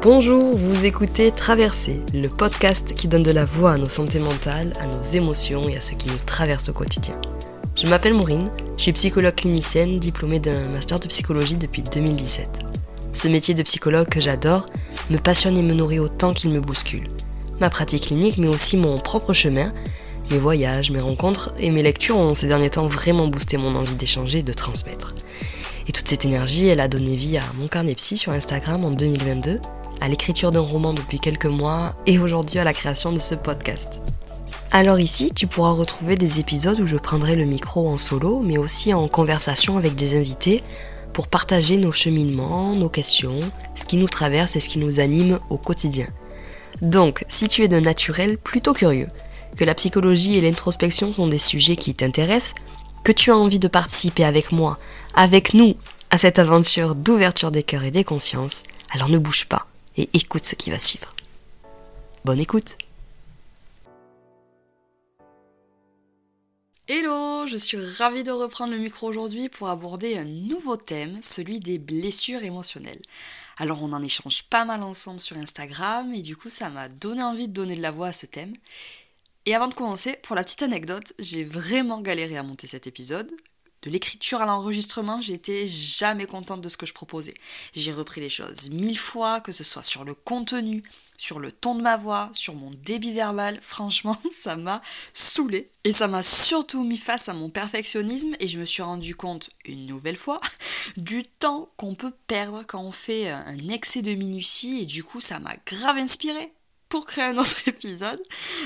Bonjour, vous écoutez Traverser, le podcast qui donne de la voix à nos santé mentales, à nos émotions et à ce qui nous traverse au quotidien. Je m'appelle Maureen, je suis psychologue clinicienne diplômée d'un master de psychologie depuis 2017. Ce métier de psychologue que j'adore me passionne et me nourrit autant qu'il me bouscule. Ma pratique clinique, mais aussi mon propre chemin, mes voyages, mes rencontres et mes lectures ont ces derniers temps vraiment boosté mon envie d'échanger et de transmettre. Et toute cette énergie, elle a donné vie à mon carnet psy sur Instagram en 2022, à l'écriture d'un roman depuis quelques mois et aujourd'hui à la création de ce podcast. Alors ici, tu pourras retrouver des épisodes où je prendrai le micro en solo, mais aussi en conversation avec des invités pour partager nos cheminements, nos questions, ce qui nous traverse et ce qui nous anime au quotidien. Donc, si tu es de naturel plutôt curieux, que la psychologie et l'introspection sont des sujets qui t'intéressent, que tu as envie de participer avec moi, avec nous, à cette aventure d'ouverture des cœurs et des consciences, alors ne bouge pas et écoute ce qui va suivre. Bonne écoute Hello, je suis ravie de reprendre le micro aujourd'hui pour aborder un nouveau thème, celui des blessures émotionnelles. Alors on en échange pas mal ensemble sur Instagram et du coup ça m'a donné envie de donner de la voix à ce thème. Et avant de commencer, pour la petite anecdote, j'ai vraiment galéré à monter cet épisode. De l'écriture à l'enregistrement, j'étais jamais contente de ce que je proposais. J'ai repris les choses mille fois, que ce soit sur le contenu, sur le ton de ma voix, sur mon débit verbal. Franchement, ça m'a saoulé. Et ça m'a surtout mis face à mon perfectionnisme et je me suis rendu compte, une nouvelle fois, du temps qu'on peut perdre quand on fait un excès de minutie et du coup, ça m'a grave inspiré pour créer un autre épisode.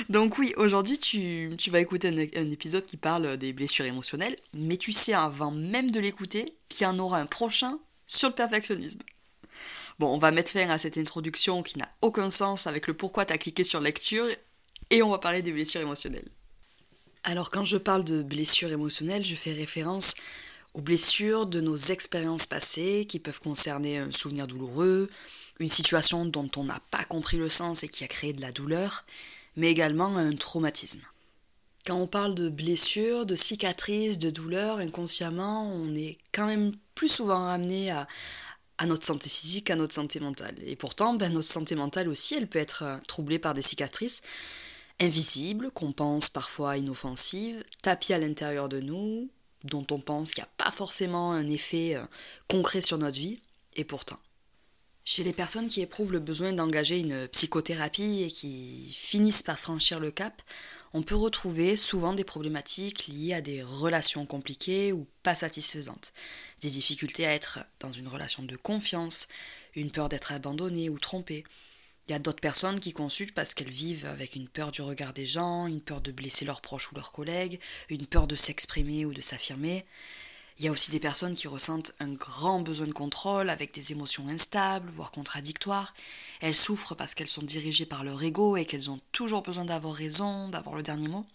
Donc oui, aujourd'hui tu, vas écouter un, épisode qui parle des blessures émotionnelles, mais tu sais avant même de l'écouter qu'il y en aura un prochain sur le perfectionnisme. Bon, on va mettre fin à cette introduction qui n'a aucun sens avec le pourquoi tu as cliqué sur lecture et on va parler des blessures émotionnelles. Alors quand je parle de blessures émotionnelles, je fais référence aux blessures de nos expériences passées qui peuvent concerner un souvenir douloureux, une situation dont on n'a pas compris le sens et qui a créé de la douleur, mais également un traumatisme. Quand on parle de blessures, de cicatrices, de douleurs, inconsciemment, on est quand même plus souvent amené à, notre santé physique, à notre santé mentale. Et pourtant, ben, notre santé mentale aussi, elle peut être euh, troublée par des cicatrices invisibles, qu'on pense parfois inoffensives, tapis à l'intérieur de nous, dont on pense qu'il n'y a pas forcément un effet euh, concret sur notre vie, et pourtant. Chez les personnes qui éprouvent le besoin d'engager une psychothérapie et qui finissent par franchir le cap, on peut retrouver souvent des problématiques liées à des relations compliquées ou pas satisfaisantes, des difficultés à être dans une relation de confiance, une peur d'être abandonné ou trompé. Il y a d'autres personnes qui consultent parce qu'elles vivent avec une peur du regard des gens, une peur de blesser leurs proches ou leurs collègues, une peur de s'exprimer ou de s'affirmer. Il y a aussi des personnes qui ressentent un grand besoin de contrôle avec des émotions instables, voire contradictoires. Elles souffrent parce qu'elles sont dirigées par leur ego et qu'elles ont toujours besoin d'avoir raison, d'avoir le dernier mot.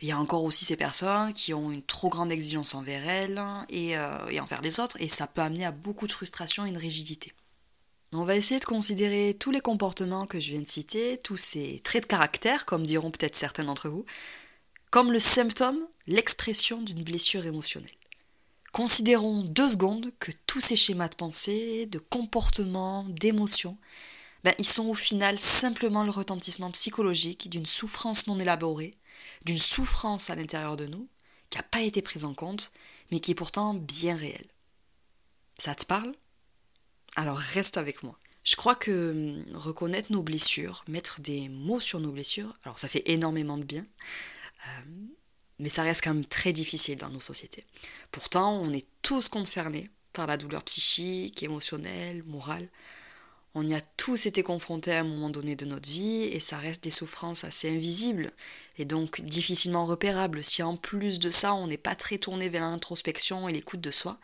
Il y a encore aussi ces personnes qui ont une trop grande exigence envers elles et, euh, et envers les autres, et ça peut amener à beaucoup de frustration et une rigidité. On va essayer de considérer tous les comportements que je viens de citer, tous ces traits de caractère, comme diront peut-être certains d'entre vous, comme le symptôme, l'expression d'une blessure émotionnelle. Considérons deux secondes que tous ces schémas de pensée, de comportement, d'émotion, ben, ils sont au final simplement le retentissement psychologique d'une souffrance non élaborée, d'une souffrance à l'intérieur de nous, qui n'a pas été prise en compte, mais qui est pourtant bien réelle. Ça te parle? Alors reste avec moi. Je crois que hum, reconnaître nos blessures, mettre des mots sur nos blessures, alors ça fait énormément de bien. Euh, mais ça reste quand même très difficile dans nos sociétés. Pourtant, on est tous concernés par la douleur psychique, émotionnelle, morale. On y a tous été confrontés à un moment donné de notre vie et ça reste des souffrances assez invisibles et donc difficilement repérables si en plus de ça on n'est pas très tourné vers l'introspection et l'écoute de soi.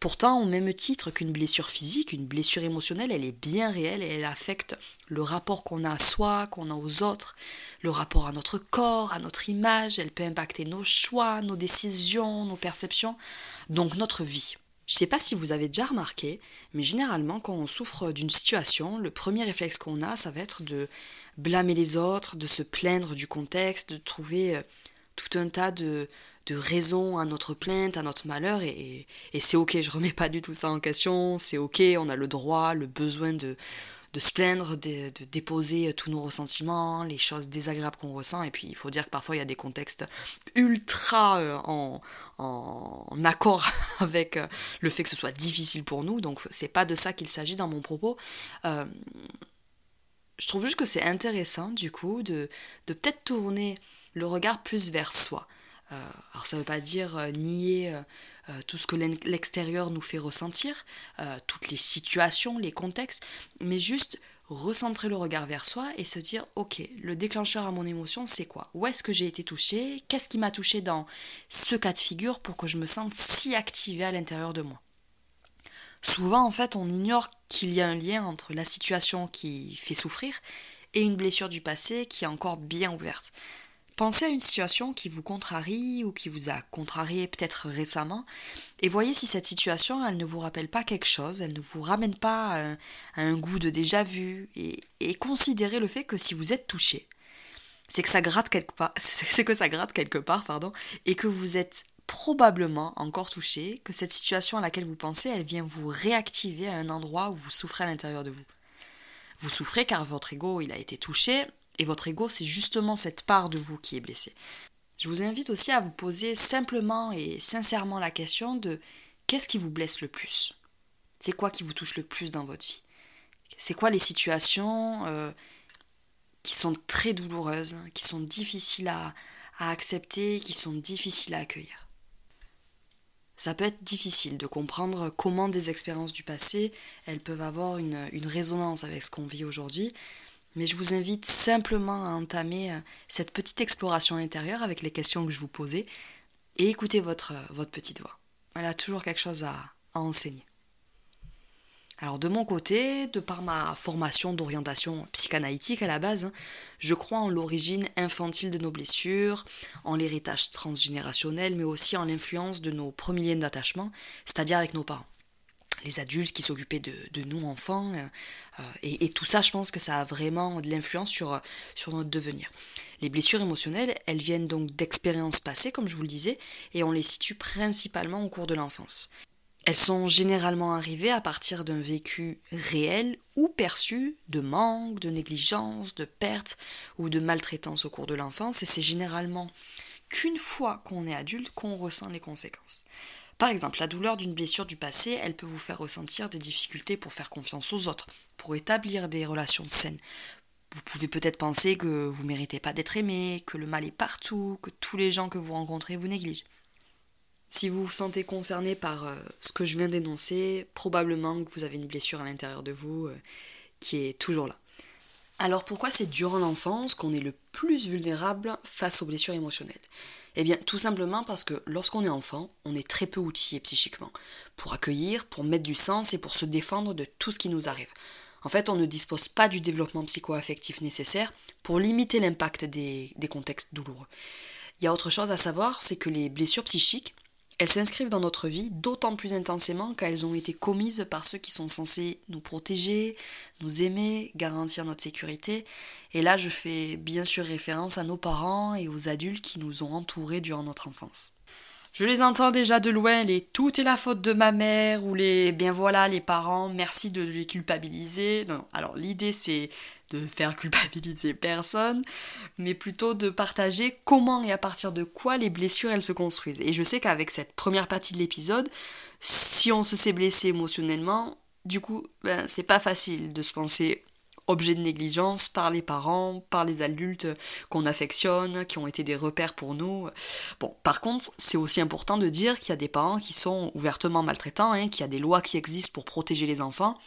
Pourtant, au même titre qu'une blessure physique, une blessure émotionnelle, elle est bien réelle et elle affecte le rapport qu'on a à soi, qu'on a aux autres, le rapport à notre corps, à notre image, elle peut impacter nos choix, nos décisions, nos perceptions, donc notre vie. Je ne sais pas si vous avez déjà remarqué, mais généralement quand on souffre d'une situation, le premier réflexe qu'on a, ça va être de blâmer les autres, de se plaindre du contexte, de trouver euh, tout un tas de, de raisons à notre plainte, à notre malheur, et, et c'est ok, je remets pas du tout ça en question, c'est ok, on a le droit, le besoin de, de se plaindre, de, déposer tous nos ressentiments, les choses désagréables qu'on ressent. Et puis il faut dire que parfois il y a des contextes ultra euh, en, accord avec euh, le fait que ce soit difficile pour nous. Donc c'est pas de ça qu'il s'agit dans mon propos. Euh, je trouve juste que c'est intéressant du coup de, de peut-être tourner le regard plus vers soi. alors ça veut pas dire nier euh, tout ce que l'extérieur nous fait ressentir, euh, toutes les situations, les contextes, mais juste recentrer le regard vers soi et se dire ok le déclencheur à mon émotion c'est quoi? Où est-ce que j'ai été touché? Qu'est-ce qui m'a touché dans ce cas de figure pour que je me sente si activée à l'intérieur de moi? Souvent en fait on ignore qu'il y a un lien entre la situation qui fait souffrir et une blessure du passé qui est encore bien ouverte Pensez à une situation qui vous contrarie ou qui vous a contrarié peut-être récemment et voyez si cette situation, elle ne vous rappelle pas quelque chose, elle ne vous ramène pas à un, goût de déjà vu et, et, considérez le fait que si vous êtes touché, c'est que ça gratte quelque part, c'est que ça gratte quelque part, pardon, et que vous êtes probablement encore touché, que cette situation à laquelle vous pensez, elle vient vous réactiver à un endroit où vous souffrez à l'intérieur de vous. Vous souffrez car votre ego, il a été touché, et votre ego, c'est justement cette part de vous qui est blessée. Je vous invite aussi à vous poser simplement et sincèrement la question de qu'est-ce qui vous blesse le plus? C'est quoi qui vous touche le plus dans votre vie? C'est quoi les situations euh, qui sont très douloureuses, qui sont difficiles à, accepter, qui sont difficiles à accueillir? Ça peut être difficile de comprendre comment des expériences du passé, elles peuvent avoir une résonance avec ce qu'on vit aujourd'hui, mais je vous invite simplement à entamer euh, cette petite exploration intérieure avec les questions que je vous posais et écoutez votre, euh, petite voix. Elle a toujours quelque chose à, enseigner. Alors de mon côté, de par ma formation d'orientation psychanalytique à la base, hein, je crois en l'origine infantile de nos blessures, en l'héritage transgénérationnel, mais aussi en l'influence de nos premiers liens d'attachement, c'est-à-dire avec nos parents les adultes qui s'occupaient de, nous enfants. Euh, euh, et, tout ça, je pense que ça a vraiment de l'influence sur, sur notre devenir. Les blessures émotionnelles, elles viennent donc d'expériences passées, comme je vous le disais, et on les situe principalement au cours de l'enfance. Elles sont généralement arrivées à partir d'un vécu réel ou perçu de manque, de négligence, de perte ou de maltraitance au cours de l'enfance, et c'est généralement qu'une fois qu'on est adulte qu'on ressent les conséquences. Par exemple, la douleur d'une blessure du passé, elle peut vous faire ressentir des difficultés pour faire confiance aux autres, pour établir des relations saines. Vous pouvez peut-être penser que vous ne méritez pas d'être aimé, que le mal est partout, que tous les gens que vous rencontrez vous négligent. Si vous vous sentez concerné par euh, ce que je viens d'énoncer, probablement que vous avez une blessure à l'intérieur de vous euh, qui est toujours là. Alors pourquoi c'est durant l'enfance qu'on est le plus vulnérable face aux blessures émotionnelles eh bien, tout simplement parce que lorsqu'on est enfant, on est très peu outillé psychiquement pour accueillir, pour mettre du sens et pour se défendre de tout ce qui nous arrive. En fait, on ne dispose pas du développement psychoaffectif nécessaire pour limiter l'impact des, des contextes douloureux. Il y a autre chose à savoir, c'est que les blessures psychiques, elles s'inscrivent dans notre vie d'autant plus intensément qu'elles ont été commises par ceux qui sont censés nous protéger, nous aimer, garantir notre sécurité. Et là, je fais bien sûr référence à nos parents et aux adultes qui nous ont entourés durant notre enfance. Je les entends déjà de loin, les tout est la faute de ma mère ou les bien voilà les parents, merci de les culpabiliser. Non, alors l'idée c'est de faire culpabiliser personne, mais plutôt de partager comment et à partir de quoi les blessures elles se construisent. Et je sais qu'avec cette première partie de l'épisode, si on se s'est blessé émotionnellement, du coup, ben, c'est pas facile de se penser objet de négligence par les parents, par les adultes qu'on affectionne, qui ont été des repères pour nous. Bon, par contre, c'est aussi important de dire qu'il y a des parents qui sont ouvertement maltraitants, hein, qu'il y a des lois qui existent pour protéger les enfants.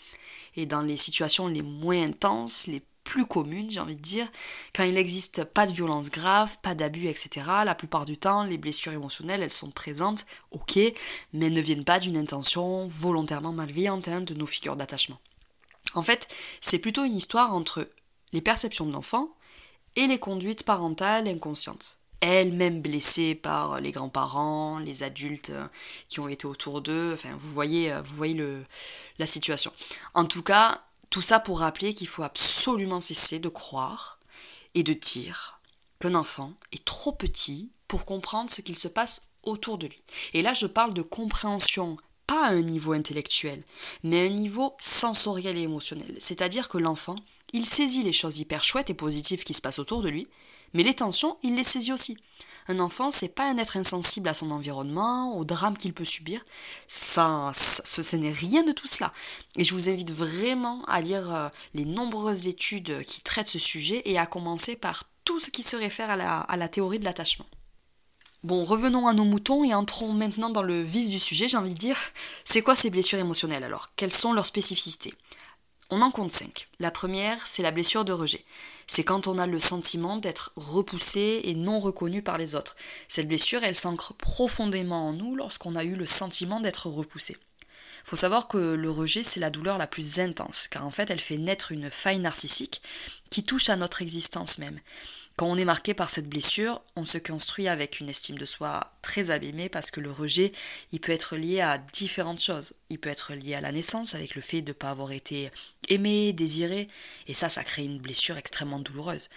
Et dans les situations les moins intenses, les plus communes, j'ai envie de dire, quand il n'existe pas de violence grave, pas d'abus, etc., la plupart du temps, les blessures émotionnelles, elles sont présentes, ok, mais elles ne viennent pas d'une intention volontairement malveillante hein, de nos figures d'attachement. En fait, c'est plutôt une histoire entre les perceptions de l'enfant et les conduites parentales inconscientes. Elles-mêmes blessées par les grands-parents, les adultes euh, qui ont été autour d'eux, enfin vous voyez, euh, vous voyez le, la situation. En tout cas, tout ça pour rappeler qu'il faut absolument cesser de croire et de dire qu'un enfant est trop petit pour comprendre ce qu'il se passe autour de lui. Et là, je parle de compréhension pas à un niveau intellectuel, mais à un niveau sensoriel et émotionnel. C'est-à-dire que l'enfant, il saisit les choses hyper chouettes et positives qui se passent autour de lui, mais les tensions, il les saisit aussi. Un enfant, c'est pas un être insensible à son environnement, au drame qu'il peut subir. Ça, ce, n'est rien de tout cela. Et je vous invite vraiment à lire euh, les nombreuses études qui traitent ce sujet et à commencer par tout ce qui se réfère à la, à la théorie de l'attachement. Bon, revenons à nos moutons et entrons maintenant dans le vif du sujet, j'ai envie de dire. C'est quoi ces blessures émotionnelles alors? Quelles sont leurs spécificités? On en compte cinq. La première, c'est la blessure de rejet c'est quand on a le sentiment d'être repoussé et non reconnu par les autres. Cette blessure, elle s'ancre profondément en nous lorsqu'on a eu le sentiment d'être repoussé. Faut savoir que le rejet, c'est la douleur la plus intense, car en fait, elle fait naître une faille narcissique qui touche à notre existence même. Quand on est marqué par cette blessure, on se construit avec une estime de soi très abîmée parce que le rejet, il peut être lié à différentes choses. Il peut être lié à la naissance, avec le fait de ne pas avoir été aimé, désiré, et ça, ça crée une blessure extrêmement douloureuse.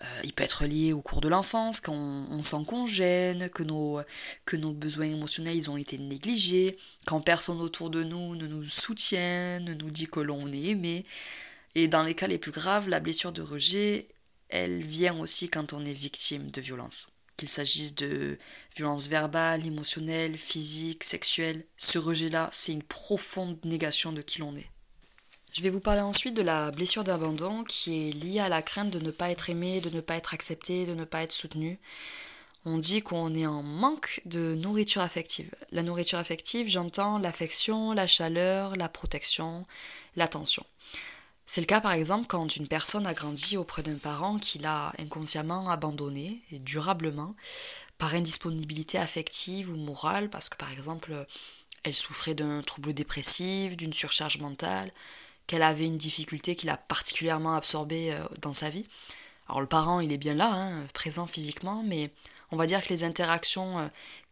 Euh, il peut être lié au cours de l'enfance, quand on, sent qu'on gêne, que nos, que nos besoins émotionnels ils ont été négligés, quand personne autour de nous ne nous soutient, ne nous dit que l'on est aimé. Et dans les cas les plus graves, la blessure de rejet, elle vient aussi quand on est victime de violence. Qu'il s'agisse de violence verbale, émotionnelle, physique, sexuelle, ce rejet-là, c'est une profonde négation de qui l'on est. Je vais vous parler ensuite de la blessure d'abandon qui est liée à la crainte de ne pas être aimé, de ne pas être accepté, de ne pas être soutenu. On dit qu'on est en manque de nourriture affective. La nourriture affective, j'entends l'affection, la chaleur, la protection, l'attention. C'est le cas par exemple quand une personne a grandi auprès d'un parent qui l'a inconsciemment abandonné et durablement par indisponibilité affective ou morale parce que par exemple elle souffrait d'un trouble dépressif, d'une surcharge mentale, qu'elle avait une difficulté qui l'a particulièrement absorbée euh, dans sa vie. Alors le parent il est bien là, hein, présent physiquement, mais on va dire que les interactions euh,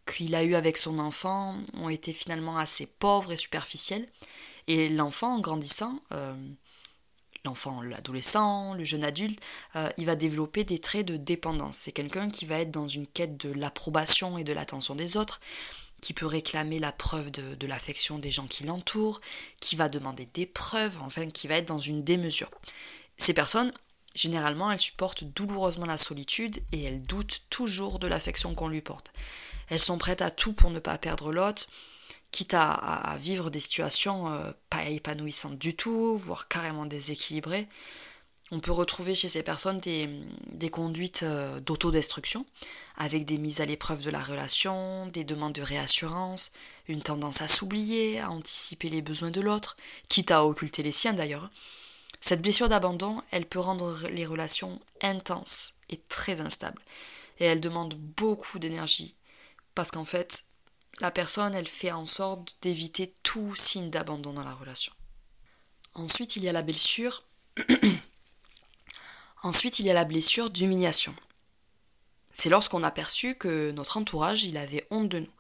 qu'il a eues avec son enfant ont été finalement assez pauvres et superficielles. Et l'enfant, en grandissant, euh, l'enfant, l'adolescent, le jeune adulte, euh, il va développer des traits de dépendance. C'est quelqu'un qui va être dans une quête de l'approbation et de l'attention des autres, qui peut réclamer la preuve de, l'affection des gens qui l'entourent, qui va demander des preuves, enfin qui va être dans une démesure. Ces personnes, généralement, elles supportent douloureusement la solitude et elles doutent toujours de l'affection qu'on lui porte. Elles sont prêtes à tout pour ne pas perdre l'autre, quitte à, vivre des situations euh, pas épanouissantes du tout, voire carrément déséquilibrées. On peut retrouver chez ces personnes des, conduites euh, d'autodestruction, avec des mises à l'épreuve de la relation, des demandes de réassurance, une tendance à s'oublier, à anticiper les besoins de l'autre, quitte à occulter les siens d'ailleurs. Cette blessure d'abandon, elle peut rendre les relations intenses et très instables. Et elle demande beaucoup d'énergie, parce qu'en fait, la personne, elle fait en sorte d'éviter tout signe d'abandon dans la relation. Ensuite, il y a la blessure. Ensuite, il y a la blessure d'humiliation. C'est lorsqu'on a perçu que notre entourage, il avait honte de nous.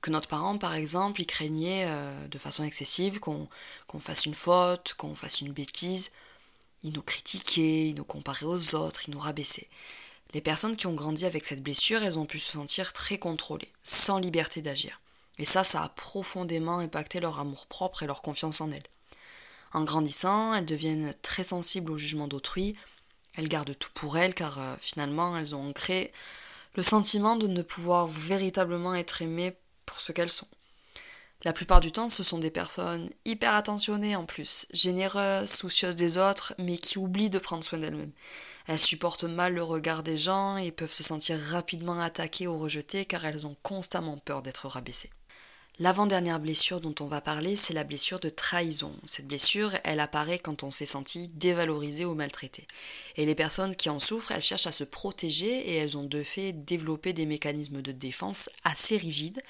Que notre parent, par exemple, il craignait euh, de façon excessive qu'on fasse une faute, qu'on fasse une bêtise. Il nous critiquait, il nous comparait aux autres, il nous rabaissait. Les personnes qui ont grandi avec cette blessure, elles ont pu se sentir très contrôlées, sans liberté d'agir. Et ça, ça a profondément impacté leur amour-propre et leur confiance en elles. En grandissant, elles deviennent très sensibles au jugement d'autrui, elles gardent tout pour elles car euh, finalement elles ont créé le sentiment de ne pouvoir véritablement être aimées pour ce qu'elles sont. La plupart du temps, ce sont des personnes hyper attentionnées en plus, généreuses, soucieuses des autres, mais qui oublient de prendre soin d'elles-mêmes. Elles supportent mal le regard des gens et peuvent se sentir rapidement attaquées ou rejetées car elles ont constamment peur d'être rabaissées. L'avant-dernière blessure dont on va parler, c'est la blessure de trahison. Cette blessure, elle apparaît quand on s'est senti dévalorisé ou maltraité. Et les personnes qui en souffrent, elles cherchent à se protéger et elles ont de fait développé des mécanismes de défense assez rigides.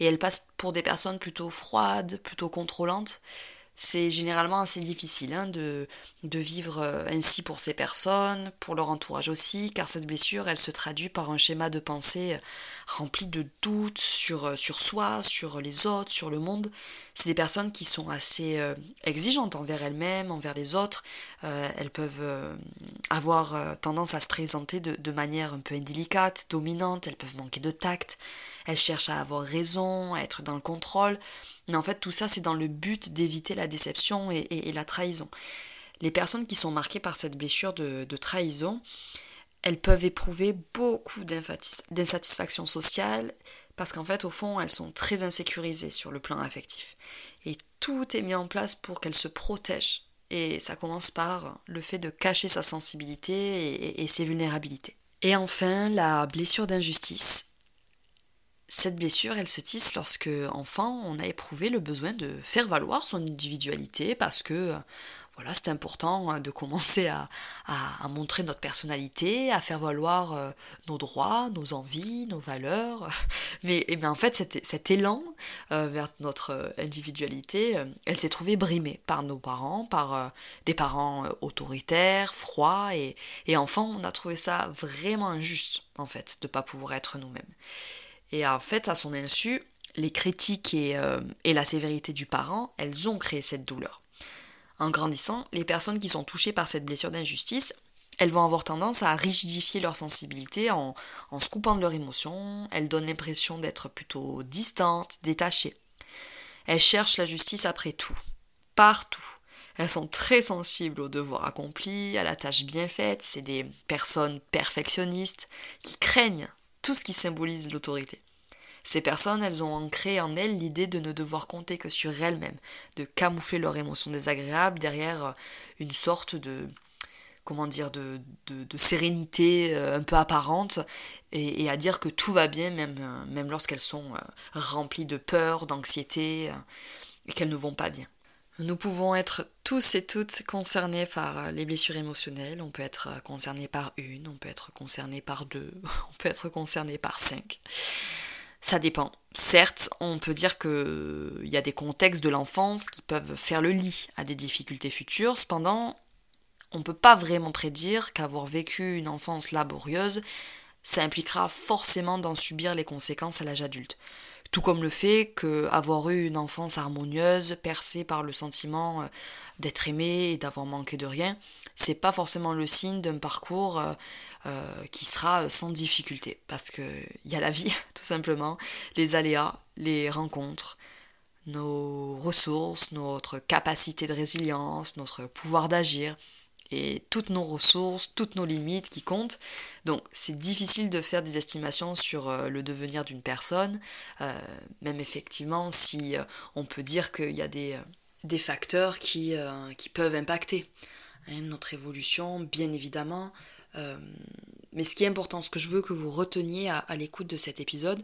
Et elles passent pour des personnes plutôt froides, plutôt contrôlantes c'est généralement assez difficile hein, de, de, vivre euh, ainsi pour ces personnes, pour leur entourage aussi, car cette blessure, elle se traduit par un schéma de pensée euh, rempli de doutes sur, euh, sur soi, sur les autres, sur le monde. C'est des personnes qui sont assez exigeantes envers elles-mêmes, envers les autres. elles peuvent avoir tendance à se présenter de, de manière un peu indélicate, dominante, elles peuvent manquer de tact, elles cherchent à avoir raison, à être dans le contrôle. Mais en fait, tout ça, c'est dans le but d'éviter la déception et, la trahison. Les personnes qui sont marquées par cette blessure de, trahison, elles peuvent éprouver beaucoup d'insatisfaction sociale parce qu'en fait, au fond, elles sont très insécurisées sur le plan affectif. Et tout est mis en place pour qu'elles se protègent. Et ça commence par le fait de cacher sa sensibilité et ses vulnérabilités. Et enfin, la blessure d'injustice. Cette blessure, elle se tisse lorsque, enfant, on a éprouvé le besoin de faire valoir son individualité parce que voilà, c'est important hein, de commencer à, montrer notre personnalité, à faire valoir euh, nos droits, nos envies, nos valeurs. Mais, eh bien en fait, cet, élan euh, vers notre euh, individualité, elle s'est trouvée brimée par nos parents, par des parents autoritaires, froids, et, et enfant, on a trouvé ça vraiment injuste, en fait, de ne pas pouvoir être nous-mêmes. Et en fait, à son insu, les critiques et, et la sévérité du parent, elles ont créé cette douleur. En grandissant, les personnes qui sont touchées par cette blessure d'injustice, elles vont avoir tendance à rigidifier leur sensibilité en, se coupant de leurs émotions, elles donnent l'impression d'être plutôt distantes, détachées. Elles cherchent la justice après tout, partout. Elles sont très sensibles aux devoirs accomplis, à la tâche bien faite, c'est des personnes perfectionnistes qui craignent tout ce qui symbolise l'autorité. Ces personnes, elles ont ancré en elles l'idée de ne devoir compter que sur elles-mêmes, de camoufler leurs émotions désagréables derrière euh, une sorte de comment dire de, de, sérénité euh, un peu apparente et, à dire que tout va bien même, euh, même lorsqu'elles sont remplies de peur, d'anxiété et qu'elles ne vont pas bien. Nous pouvons être tous et toutes concernés par les blessures émotionnelles. On peut être concerné par une, on peut être concerné par deux, on peut être concerné par cinq. Ça dépend. Certes, on peut dire qu'il y a des contextes de l'enfance qui peuvent faire le lit à des difficultés futures. Cependant, on ne peut pas vraiment prédire qu'avoir vécu une enfance laborieuse, ça impliquera forcément d'en subir les conséquences à l'âge adulte. Tout comme le fait qu'avoir eu une enfance harmonieuse, percée par le sentiment euh, d'être aimé et d'avoir manqué de rien, c'est pas forcément le signe d'un parcours euh, euh, qui sera sans difficulté. Parce qu'il y a la vie, tout simplement, les aléas, les rencontres, nos ressources, notre capacité de résilience, notre pouvoir d'agir, et toutes nos ressources, toutes nos limites qui comptent. Donc c'est difficile de faire des estimations sur euh, le devenir d'une personne, même effectivement si on peut dire qu'il y a des, des facteurs qui, qui peuvent impacter. Hein, notre évolution, bien évidemment. Euh, mais ce qui est important, ce que je veux que vous reteniez à, l'écoute de cet épisode,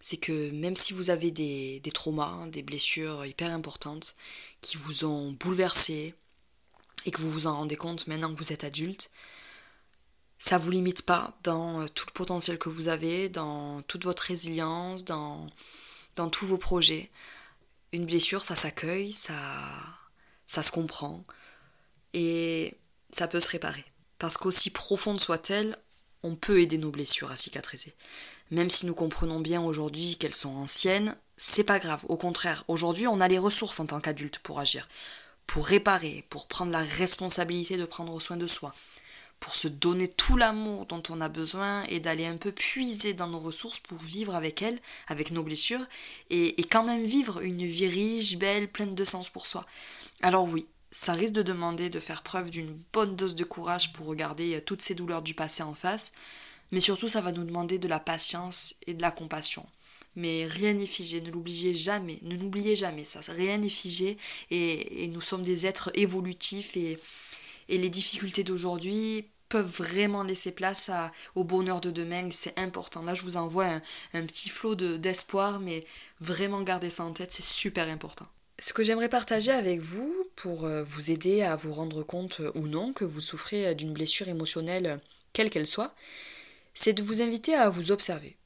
c'est que même si vous avez des, traumas, hein, des blessures hyper importantes qui vous ont bouleversé et que vous vous en rendez compte maintenant que vous êtes adulte, ça vous limite pas dans euh, tout le potentiel que vous avez, dans toute votre résilience, dans, dans tous vos projets. Une blessure, ça s'accueille, ça, ça se comprend et ça peut se réparer. Parce qu'aussi profonde soit-elle, on peut aider nos blessures à cicatriser. Même si nous comprenons bien aujourd'hui qu'elles sont anciennes, c'est pas grave. Au contraire, aujourd'hui, on a les ressources en tant qu'adulte pour agir, pour réparer, pour prendre la responsabilité de prendre soin de soi, pour se donner tout l'amour dont on a besoin et d'aller un peu puiser dans nos ressources pour vivre avec elles, avec nos blessures, et, et quand même vivre une vie riche, belle, pleine de sens pour soi. Alors oui, ça risque de demander de faire preuve d'une bonne dose de courage pour regarder euh, toutes ces douleurs du passé en face, mais surtout ça va nous demander de la patience et de la compassion. Mais rien n'est figé, ne l'oubliez jamais, ne l'oubliez jamais ça, rien n'est figé et, nous sommes des êtres évolutifs et, les difficultés d'aujourd'hui peuvent vraiment laisser place au bonheur de demain, c'est important. Là, je vous envoie un, un petit flot d'espoir, mais vraiment gardez ça en tête, c'est super important. Ce que j'aimerais partager avec vous pour euh, vous aider à vous rendre compte euh, ou non que vous souffrez euh, d'une blessure émotionnelle, quelle qu'elle soit, c'est de vous inviter à vous observer.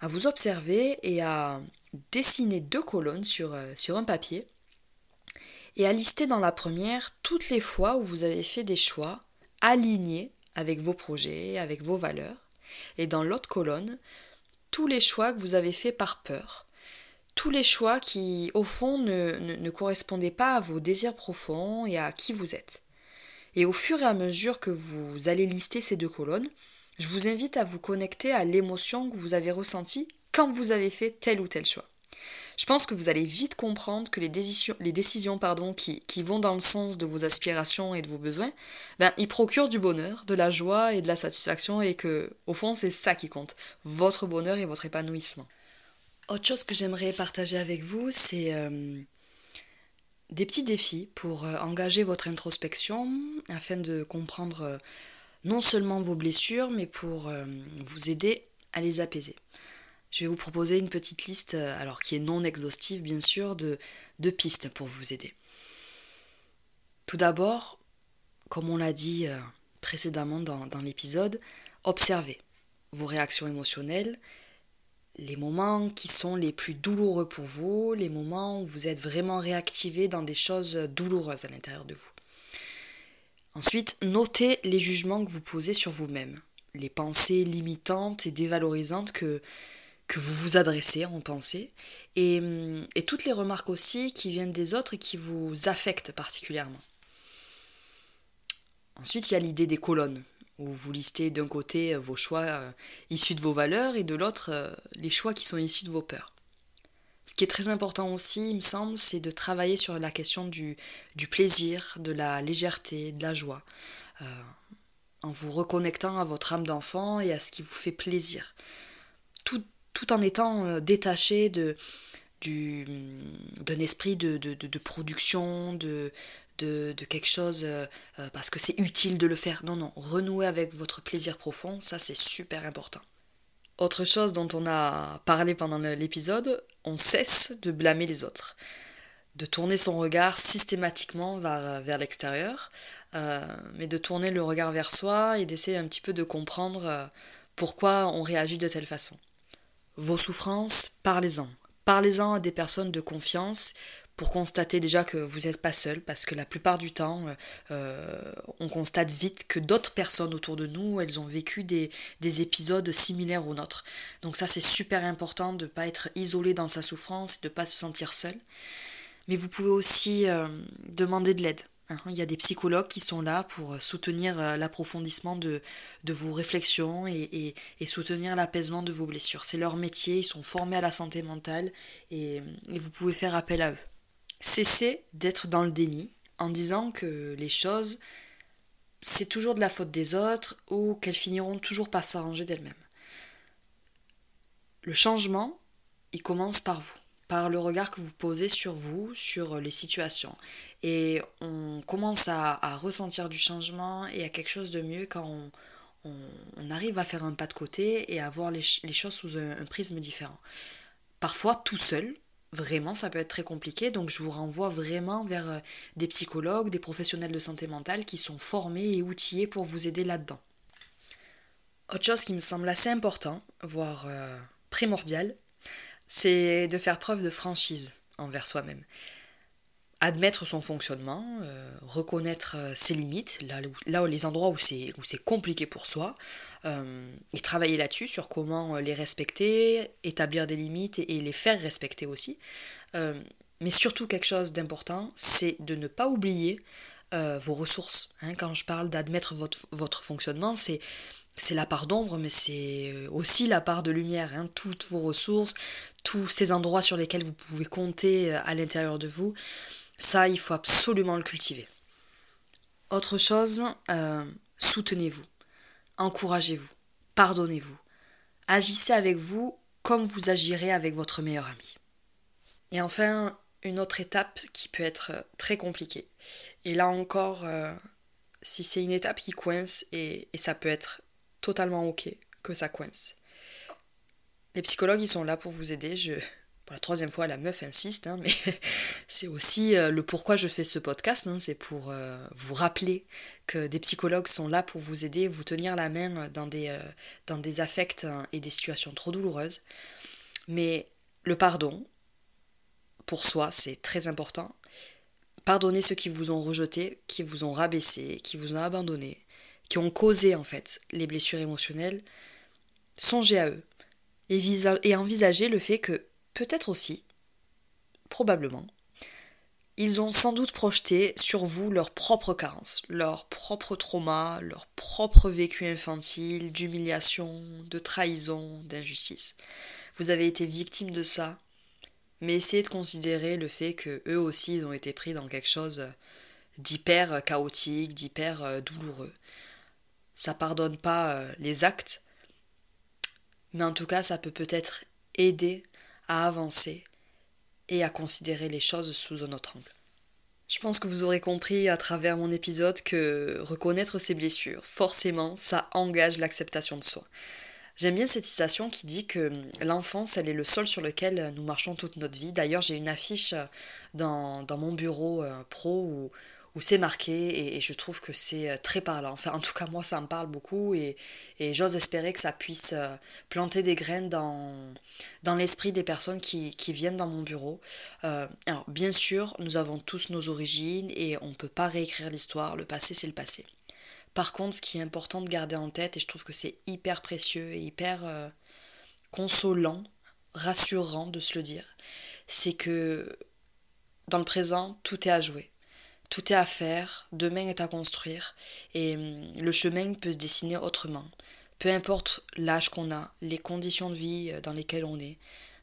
À vous observer et à dessiner deux colonnes sur, sur un papier et à lister dans la première toutes les fois où vous avez fait des choix alignés avec vos projets, avec vos valeurs, et dans l'autre colonne, tous les choix que vous avez faits par peur, tous les choix qui, au fond, ne, correspondaient pas à vos désirs profonds et à qui vous êtes. Et au fur et à mesure que vous allez lister ces deux colonnes, je vous invite à vous connecter à l'émotion que vous avez ressentie quand vous avez fait tel ou tel choix. Je pense que vous allez vite comprendre que les décisions, les décisions pardon, qui, qui, vont dans le sens de vos aspirations et de vos besoins, ben, ils procurent du bonheur, de la joie et de la satisfaction et que, au fond, c'est ça qui compte, votre bonheur et votre épanouissement. Autre chose que j'aimerais partager avec vous, c'est euh, des petits défis pour euh, engager votre introspection afin de comprendre euh, non seulement vos blessures, mais pour vous aider à les apaiser. Je vais vous proposer une petite liste, alors qui est non exhaustive bien sûr, de, pistes pour vous aider. Tout d'abord, comme on l'a dit précédemment dans, dans l'épisode, observez vos réactions émotionnelles les moments qui sont les plus douloureux pour vous, les moments où vous êtes vraiment réactivé dans des choses douloureuses à l'intérieur de vous. Ensuite, notez les jugements que vous posez sur vous-même, les pensées limitantes et dévalorisantes que, que vous vous adressez en pensée, et, et toutes les remarques aussi qui viennent des autres et qui vous affectent particulièrement. Ensuite, il y a l'idée des colonnes où vous listez d'un côté euh, vos choix euh, issus de vos valeurs et de l'autre euh, les choix qui sont issus de vos peurs. Ce qui est très important aussi, il me semble, c'est de travailler sur la question du, du, plaisir, de la légèreté, de la joie, en vous reconnectant à votre âme d'enfant et à ce qui vous fait plaisir, tout, tout en étant détaché de, d'un esprit de, de, de, production, de, de, quelque chose euh, euh, parce que c'est utile de le faire. Non, non, renouer avec votre plaisir profond, ça c'est super important. Autre chose dont on a parlé pendant l'épisode, on cesse de blâmer les autres, de tourner son regard systématiquement vers, l'extérieur, euh, mais de tourner le regard vers soi et d'essayer un petit peu de comprendre pourquoi on réagit de telle façon. Vos souffrances, parlez-en. Parlez-en à des personnes de confiance pour constater déjà que vous n'êtes pas seul, parce que la plupart du temps, euh, euh, on constate vite que d'autres personnes autour de nous, elles ont vécu des, épisodes similaires aux nôtres. Donc ça, c'est super important de ne pas être isolé dans sa souffrance, de ne pas se sentir seul. Mais vous pouvez aussi euh, demander de l'aide. Hein. Il y a des psychologues qui sont là pour soutenir l'approfondissement de, vos réflexions et, et, soutenir l'apaisement de vos blessures. C'est leur métier, ils sont formés à la santé mentale et, et vous pouvez faire appel à eux. Cessez d'être dans le déni en disant que les choses, c'est toujours de la faute des autres ou qu'elles finiront toujours par s'arranger d'elles-mêmes. Le changement, il commence par vous, par le regard que vous posez sur vous, sur les situations. Et on commence à, ressentir du changement et à quelque chose de mieux quand on, arrive à faire un pas de côté et à voir les, choses sous un prisme différent. Parfois tout seul, vraiment ça peut être très compliqué, donc je vous renvoie vraiment vers euh, des psychologues, des professionnels de santé mentale qui sont formés et outillés pour vous aider là-dedans. Autre chose qui me semble assez important, voire euh, primordial, c'est de faire preuve de franchise envers soi-même admettre son fonctionnement, euh, reconnaître euh, ses limites, là, là les endroits où c'est, où c'est compliqué pour soi, euh, et travailler là-dessus, sur comment les respecter, établir des limites et, les faire respecter aussi. mais surtout quelque chose d'important, c'est de ne pas oublier vos ressources. Hein. quand je parle d'admettre votre, votre fonctionnement, c'est c'est la part d'ombre, mais c'est aussi la part de lumière. Hein. Toutes vos ressources, tous ces endroits sur lesquels vous pouvez compter à l'intérieur de vous, ça, il faut absolument le cultiver. Autre chose, euh, soutenez-vous, encouragez-vous, pardonnez-vous, agissez avec vous comme vous agirez avec votre meilleur ami. Et enfin, une autre étape qui peut être très compliquée. Et là encore, euh, si c'est une étape qui coince, et, et ça peut être totalement ok que ça coince. Les psychologues, ils sont là pour vous aider. Je, la troisième fois, la meuf insiste, hein, mais c'est aussi euh, le pourquoi je fais ce podcast, hein, c'est pour euh, vous rappeler que des psychologues sont là pour vous aider, vous tenir la main dans des, euh, dans des affects hein, et des situations trop douloureuses. Mais le pardon, pour soi, c'est très important. Pardonnez ceux qui vous ont rejeté, qui vous ont rabaissé, qui vous ont abandonné, qui ont causé en fait les blessures émotionnelles. Songez à eux et envisagez le fait que peut-être aussi, probablement, ils ont sans doute projeté sur vous leurs propres carences, leurs propres traumas, leur propre vécu infantile, d'humiliation, de trahison, d'injustice. Vous avez été victime de ça mais essayez de considérer le fait que eux aussi ils ont été pris dans quelque chose d'hyper chaotique, d'hyper euh, douloureux. Ça pardonne pas euh, les actes, mais en tout cas ça peut peut-être aider avancer et à considérer les choses sous un autre angle. Je pense que vous aurez compris à travers mon épisode que reconnaître ses blessures, forcément, ça engage l'acceptation de soi. J'aime bien cette citation qui dit que l'enfance, elle est le sol sur lequel nous marchons toute notre vie. D'ailleurs, j'ai une affiche dans, dans mon bureau euh, pro où, où c'est marqué et, je trouve que c'est euh, très parlant. Enfin, en tout cas, moi, ça me parle beaucoup et, et j'ose espérer que ça puisse euh, planter des graines dans, dans l'esprit des personnes qui, qui, viennent dans mon bureau. Euh, alors, bien sûr, nous avons tous nos origines et on ne peut pas réécrire l'histoire. Le passé, c'est le passé. Par contre, ce qui est important de garder en tête, et je trouve que c'est hyper précieux et hyper consolant, rassurant de se le dire, c'est que dans le présent, tout est à jouer tout est à faire, demain est à construire, et hum, le chemin peut se dessiner autrement. Peu importe l'âge qu'on a, les conditions de vie euh, dans lesquelles on est,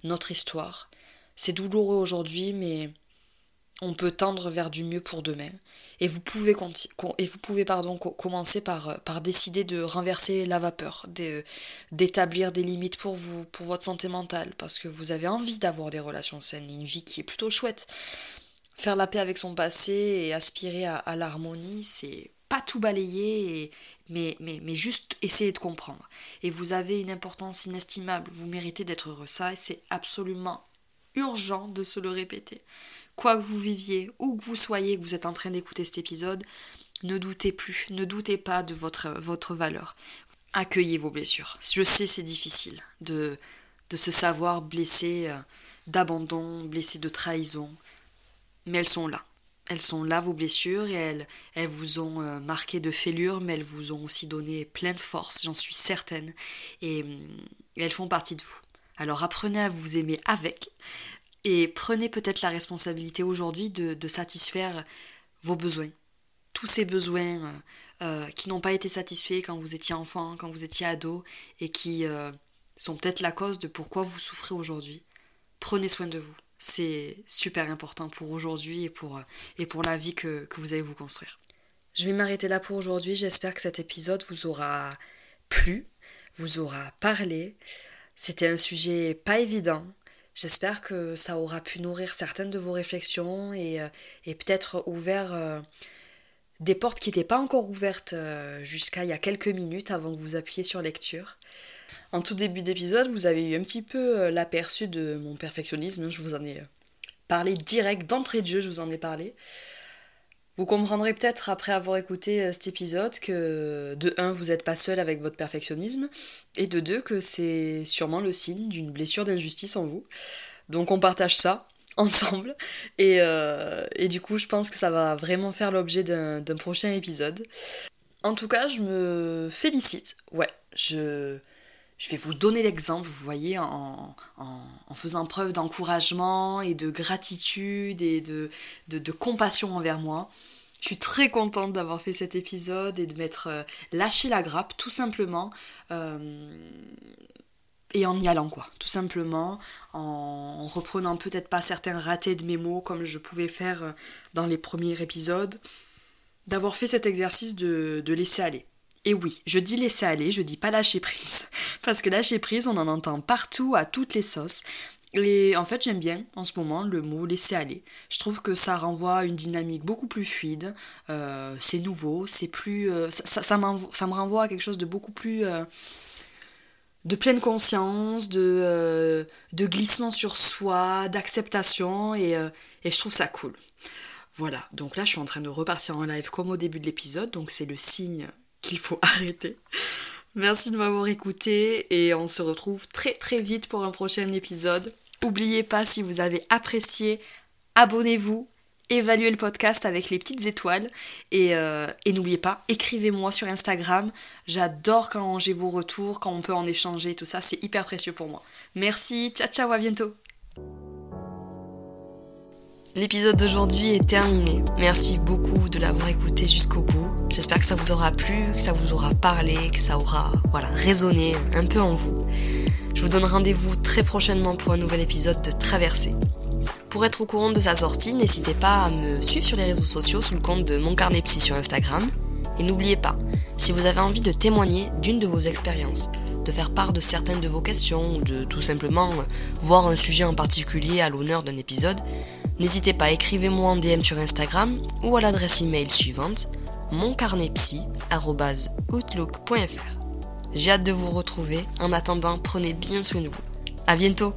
notre histoire. C'est douloureux aujourd'hui, mais on peut tendre vers du mieux pour demain. Et vous pouvez, pardon, commencer par, euh, par décider de renverser la vapeur, d'établir des limites pour vous, pour votre santé mentale, parce que vous avez envie d'avoir des relations saines, une vie qui est plutôt chouette faire la paix avec son passé et aspirer à, l'harmonie, c'est pas tout balayer, mais, mais, mais juste essayer de comprendre. Et vous avez une importance inestimable, vous méritez d'être heureux. Ça, c'est absolument urgent de se le répéter. Quoi que vous viviez, où que vous soyez, que vous êtes en train d'écouter cet épisode, ne doutez plus, ne doutez pas de votre, votre valeur. Accueillez vos blessures. Je sais, c'est difficile de, de se savoir blessé euh, d'abandon, blessé de trahison, mais elles sont là. Elles sont là, vos blessures, et elles, elles vous ont euh, marqué de fêlures, mais elles vous ont aussi donné plein de force, j'en suis certaine, et, elles font partie de vous. Alors apprenez à vous aimer avec, et prenez peut-être la responsabilité aujourd'hui de, satisfaire vos besoins. Tous ces besoins euh, euh, qui n'ont pas été satisfaits quand vous étiez enfant, quand vous étiez ado, et qui sont peut-être la cause de pourquoi vous souffrez aujourd'hui. Prenez soin de vous c'est super important pour aujourd'hui et pour, et pour la vie que, que vous allez vous construire. Je vais m'arrêter là pour aujourd'hui. J'espère que cet épisode vous aura plu, vous aura parlé. C'était un sujet pas évident. J'espère que ça aura pu nourrir certaines de vos réflexions et, et peut-être ouvert euh, des portes qui n'étaient pas encore ouvertes euh, jusqu'à il y a quelques minutes avant que vous appuyiez sur lecture. En tout début d'épisode, vous avez eu un petit peu euh, l'aperçu de mon perfectionnisme. Je vous en ai euh, parlé direct, d'entrée de jeu, je vous en ai parlé. Vous comprendrez peut-être après avoir écouté cet épisode que de 1, vous n'êtes pas seul avec votre perfectionnisme, et de 2, que c'est sûrement le signe d'une blessure d'injustice en vous. Donc on partage ça ensemble, et, et, du coup je pense que ça va vraiment faire l'objet d'un prochain épisode. En tout cas, je me félicite, ouais, je je vais vous donner l'exemple, vous voyez, en, faisant preuve d'encouragement et de gratitude et de, de, compassion envers moi. Je suis très contente d'avoir fait cet épisode et de m'être euh, lâché la grappe, tout simplement. Euh, et en y allant, quoi. Tout simplement, en reprenant peut-être pas certains ratés de mes mots comme je pouvais faire euh, dans les premiers épisodes. D'avoir fait cet exercice de, de laisser aller. Et oui, je dis laisser aller, je dis pas lâcher prise. Parce que lâcher prise, on en entend partout, à toutes les sauces. Et en fait, j'aime bien en ce moment le mot laisser aller. Je trouve que ça renvoie à une dynamique beaucoup plus fluide. Euh, c'est nouveau, c'est plus. Euh, ça, me renvoie à quelque chose de beaucoup plus. De pleine conscience, de, de glissement sur soi, d'acceptation, et, et je trouve ça cool. Voilà, donc là je suis en train de repartir en live comme au début de l'épisode, donc c'est le signe qu'il faut arrêter. Merci de m'avoir écouté et on se retrouve très très vite pour un prochain épisode. N'oubliez pas si vous avez apprécié, abonnez-vous, évaluez le podcast avec les petites étoiles et, euh, et n'oubliez pas, écrivez-moi sur Instagram. J'adore quand j'ai vos retours, quand on peut en échanger, tout ça, c'est hyper précieux pour moi. Merci, ciao ciao, à bientôt. L'épisode d'aujourd'hui est terminé. Merci beaucoup de l'avoir écouté jusqu'au bout. J'espère que ça vous aura plu, que ça vous aura parlé, que ça aura voilà, résonné un peu en vous. Je vous donne rendez-vous très prochainement pour un nouvel épisode de Traversée. Pour être au courant de sa sortie, n'hésitez pas à me suivre sur les réseaux sociaux sous le compte de Mon Carnet Psy sur Instagram. Et n'oubliez pas, si vous avez envie de témoigner d'une de vos expériences, de faire part de certaines de vos questions ou de tout simplement voir un sujet en particulier à l'honneur d'un épisode, n'hésitez pas, écrivez-moi en DM sur Instagram ou à l'adresse email suivante moncarnetpsy.outlook.fr. J'ai hâte de vous retrouver. En attendant, prenez bien soin de vous. À bientôt!